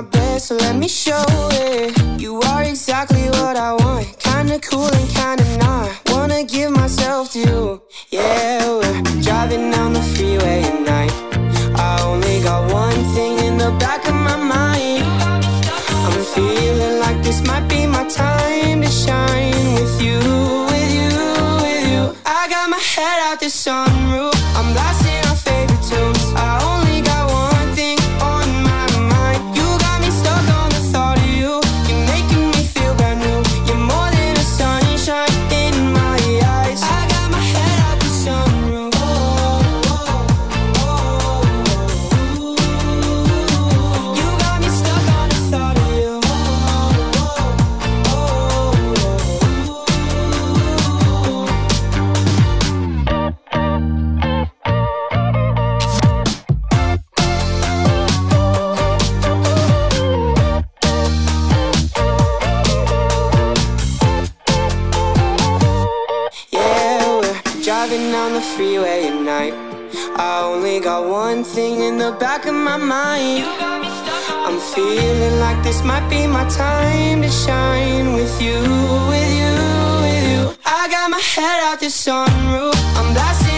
my bed, so let me show it. You are exactly what I want. Kinda cool and kinda not. Wanna give myself to you. Yeah, we're driving down the driving down the freeway at night. I only got one thing in the back of my mind. I'm feeling like this might be my time to shine with you, with you, with you. I got my head out the sunroof. I'm blasting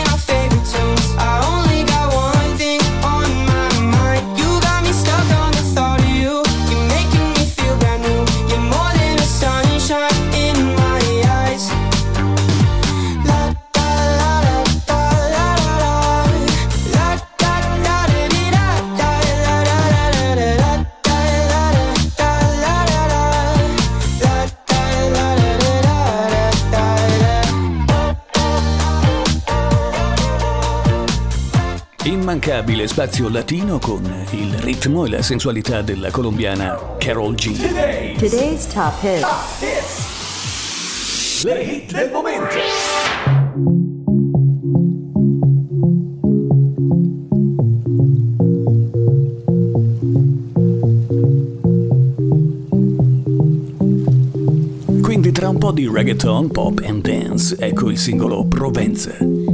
Immancabile spazio latino con il ritmo e la sensualità della colombiana Carol G. Today's top hits. Le hit del momento. Quindi tra un po' di reggaeton, pop and dance, ecco il singolo Provenza.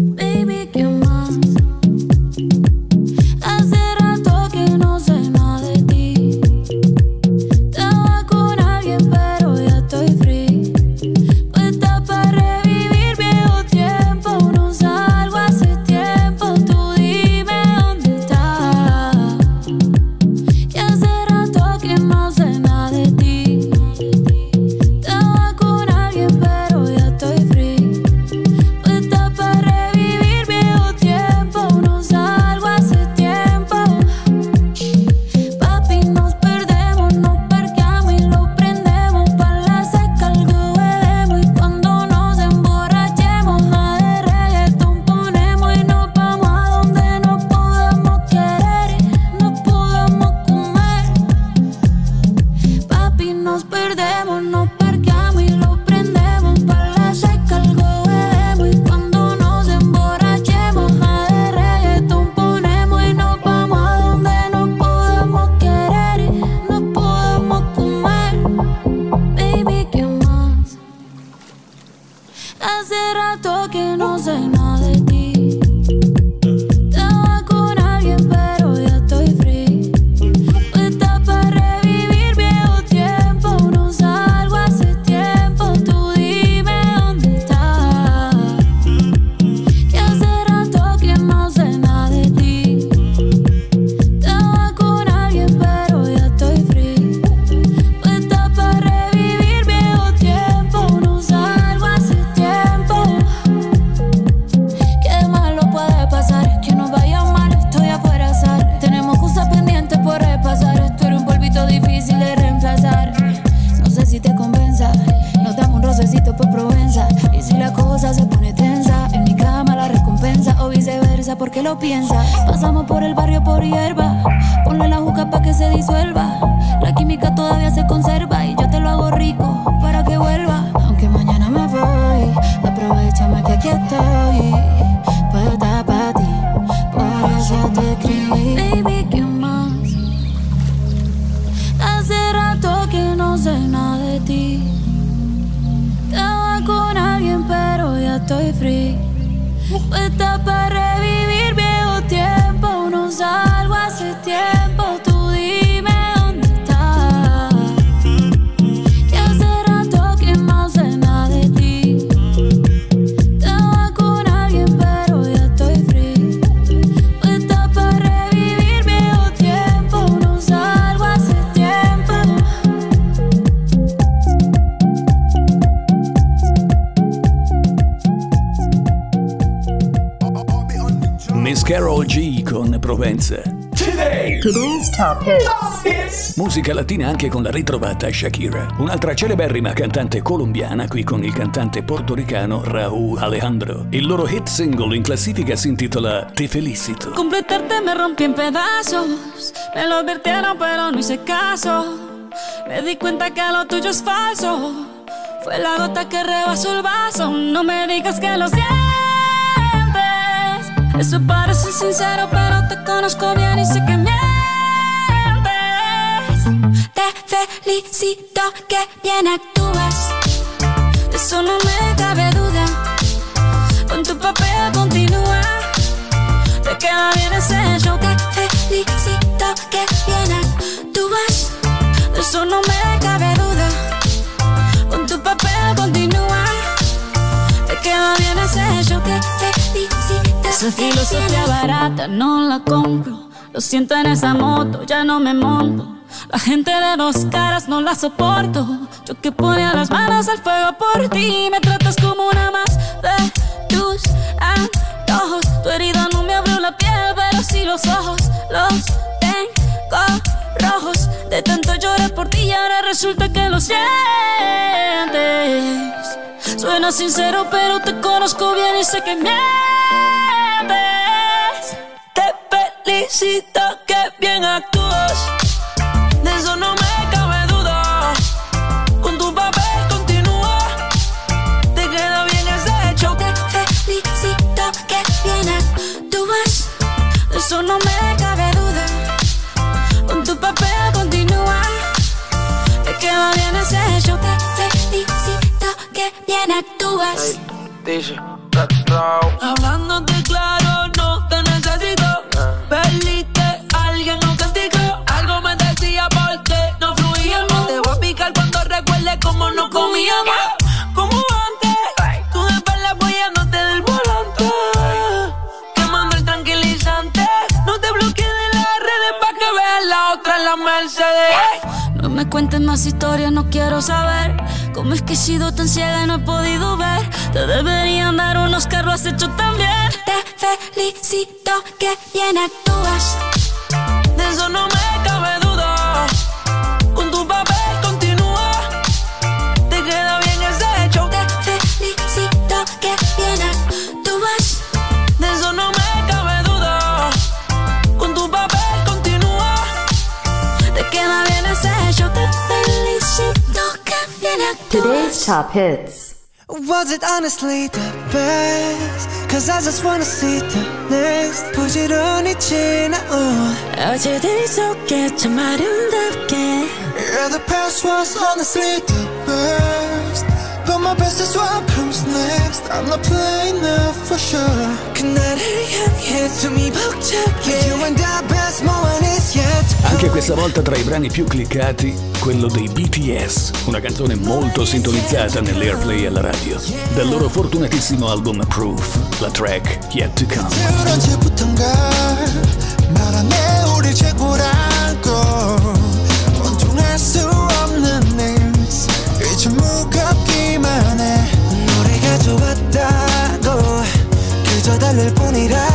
perdémonos lo piensa. Pasamos por el barrio por hierba. Ponle la juca pa' que se disuelva. La química todavía se conserva y yo te lo hago rico para que vuelva. Aunque mañana me voy, aprovechame que aquí estoy. Puesta para ti, por eso te escribí. Baby, ¿qué más? Hace rato que no sé nada de ti. Estaba con alguien, pero ya estoy free. Puesta para Today's top hits. Musica latina anche con la ritrovata Shakira. Un'altra celeberrima cantante colombiana qui con il cantante portoricano Raúl Alejandro. Il loro hit single in classifica si intitola Te felicito. Completarte me rompí en pedazos. Me lo advirtieron, pero no hice caso. Me di cuenta que lo tuyo es falso. Fue la gota que rebasó el vaso. No me digas que lo sientes. Eso parece sincero, pero te conozco bien y sé que mientes. Te felicito que bien actúas. De eso no me cabe duda. Con tu papel continúa. Te queda bien ese show Te felicito que bien actúas De eso no me cabe duda Con tu papel continúa Te queda bien ese show Te felicito Esa filosofía barata no la compro Lo siento en esa moto, ya no me monto la gente de dos caras no la soporto. Yo que ponía las manos al fuego por ti. Me tratas como una más de tus antojos. Tu herida no me abrió la piel, pero sí los ojos. Los tengo rojos. De tanto llorar por ti y ahora resulta que lo sientes. Suena sincero, pero te conozco bien y sé que mientes. Te felicito que bien actúas. Dice. Hablándote claro, no te necesito. Perdiste alguien no castigo. Algo me decía porque no fluíamos. Te voy a picar cuando recuerde cómo no comíamos. Como antes, tú de espalda apoyándote del volante. Quemando el tranquilizante. No te bloquees de las redes pa' que veas la otra en la Mercedes. No me cuentes más historias, no quiero saber. ¿Cómo es que he sido tan ciega y no he podido ver? Te deberían dar unos carros, lo has hecho tan. Te felicito que bien actúas. De eso no me Today's top hits. Was it honestly the best? Cause I just wanna see the next 부지런히 지나온 어제들 속에 참 아름답게 Yeah, the past was honestly the best But my best is what comes next I'm not playing now for sure 그날을 향해 숨이 벅차게 You and the best moment is yet to Anche come. questa volta tra i brani più cliccati, quello dei BTS, una canzone molto sintonizzata nell'airplay alla radio. Dal loro fortunatissimo album Proof, la track Yet to Come. del pan irá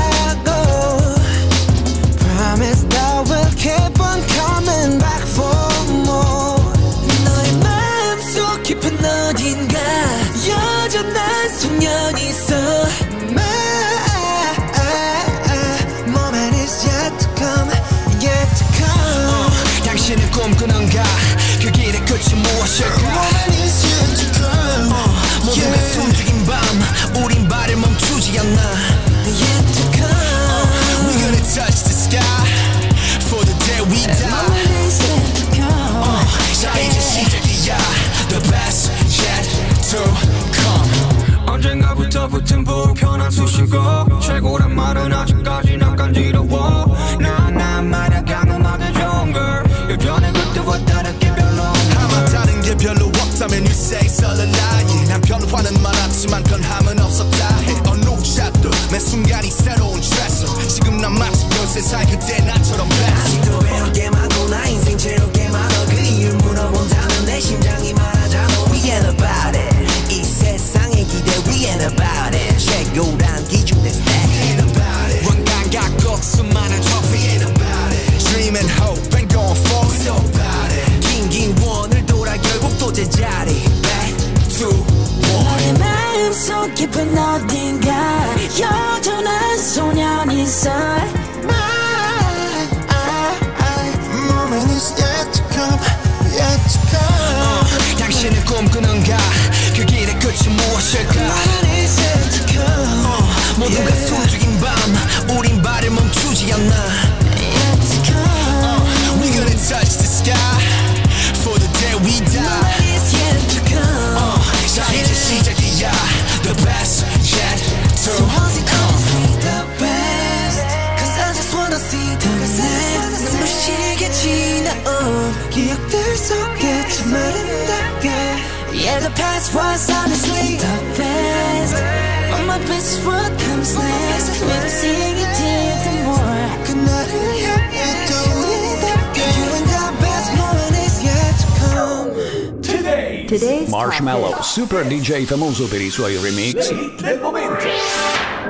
긴긴 원을 돌아 결국 또 제자리. Back to 너의 마음속 깊은 어딘가 여전한 있어 당신은 꿈꾸는가? 그 길의 끝이 무엇일까? 모두가 best was honestly the best. All my best work comes last. When seeing you did, the more could not help but doing. You and our best moment is yet to come. Today's, Today's Marshmallow, super DJ famoso per i suoi remix.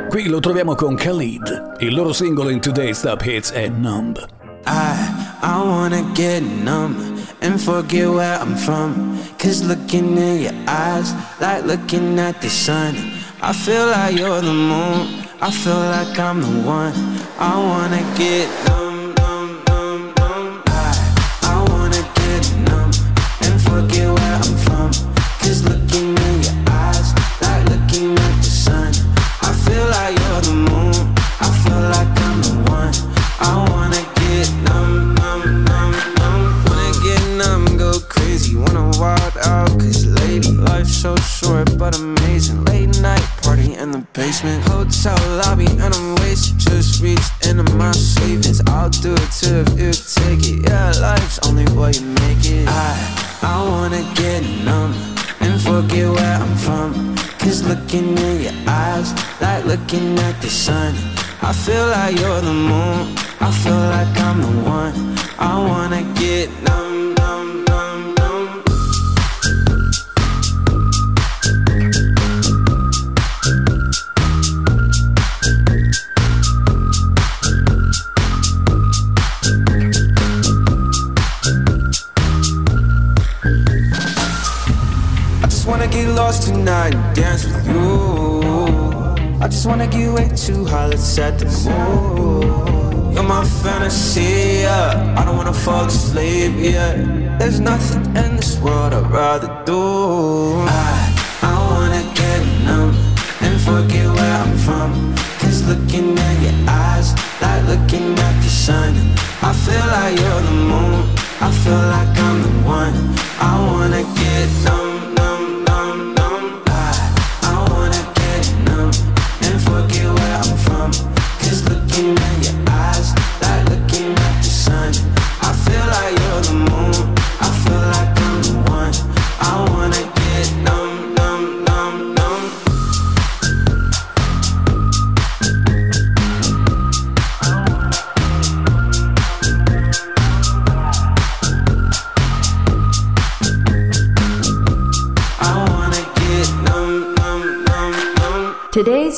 Qui lo troviamo con Khalid. Il loro singolo in Today's Top Hits è Numb. I, I wanna get numb. And forget where I'm from. Cause looking in your eyes, like looking at the sun. I feel like you're the moon, I feel like I'm the one. I wanna get numb, basement, hotel lobby, and I'm wasted. Just reached into my savings. I'll do it too if you take it. Yeah, life's only what you make it. I, I wanna get numb and forget where I'm from. Cause looking in your eyes, like looking at the sun. I feel like you're the moon, asleep, yeah. There's nothing in this world I'd rather do. I, I wanna get numb and forget where I'm from. Cause looking at your eyes, like looking at the sun. I feel like you're the moon, I feel like I'm the one. I wanna get numb,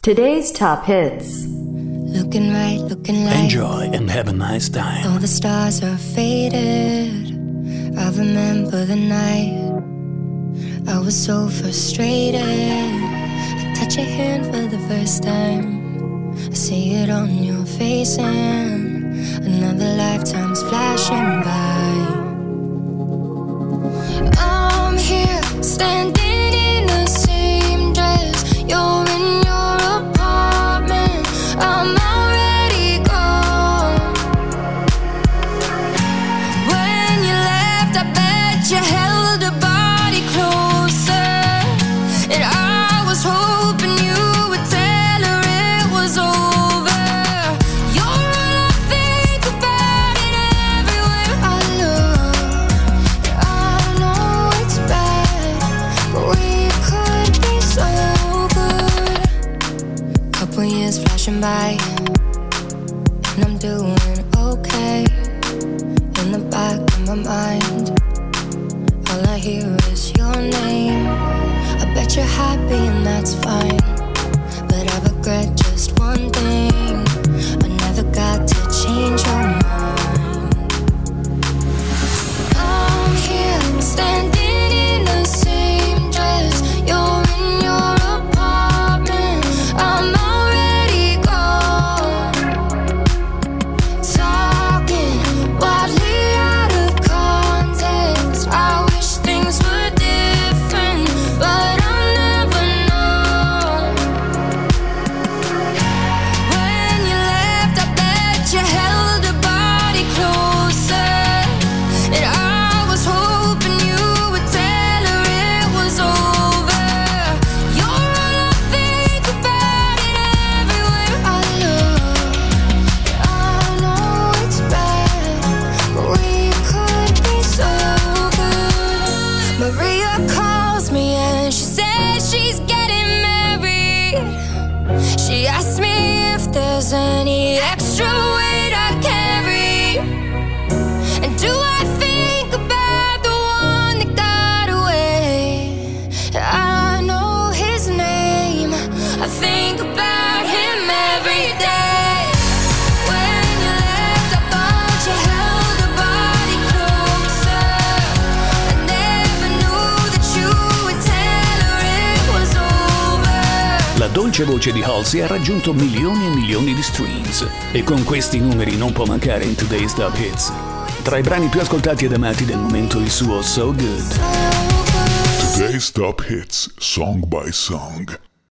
Today's top hits. Looking right, looking right. Enjoy and have a nice time. All the stars are faded. I remember the night. I was so frustrated. I touch your hand for the first time. I see it on your face, and another lifetime's flashing by. I'm here standing. by dolce voce di Halsey ha raggiunto milioni e milioni di streams. E con questi numeri non può mancare in Today's Top Hits. Tra i brani più ascoltati ed amati del momento il suo So Good. Today's Top Hits, song by song.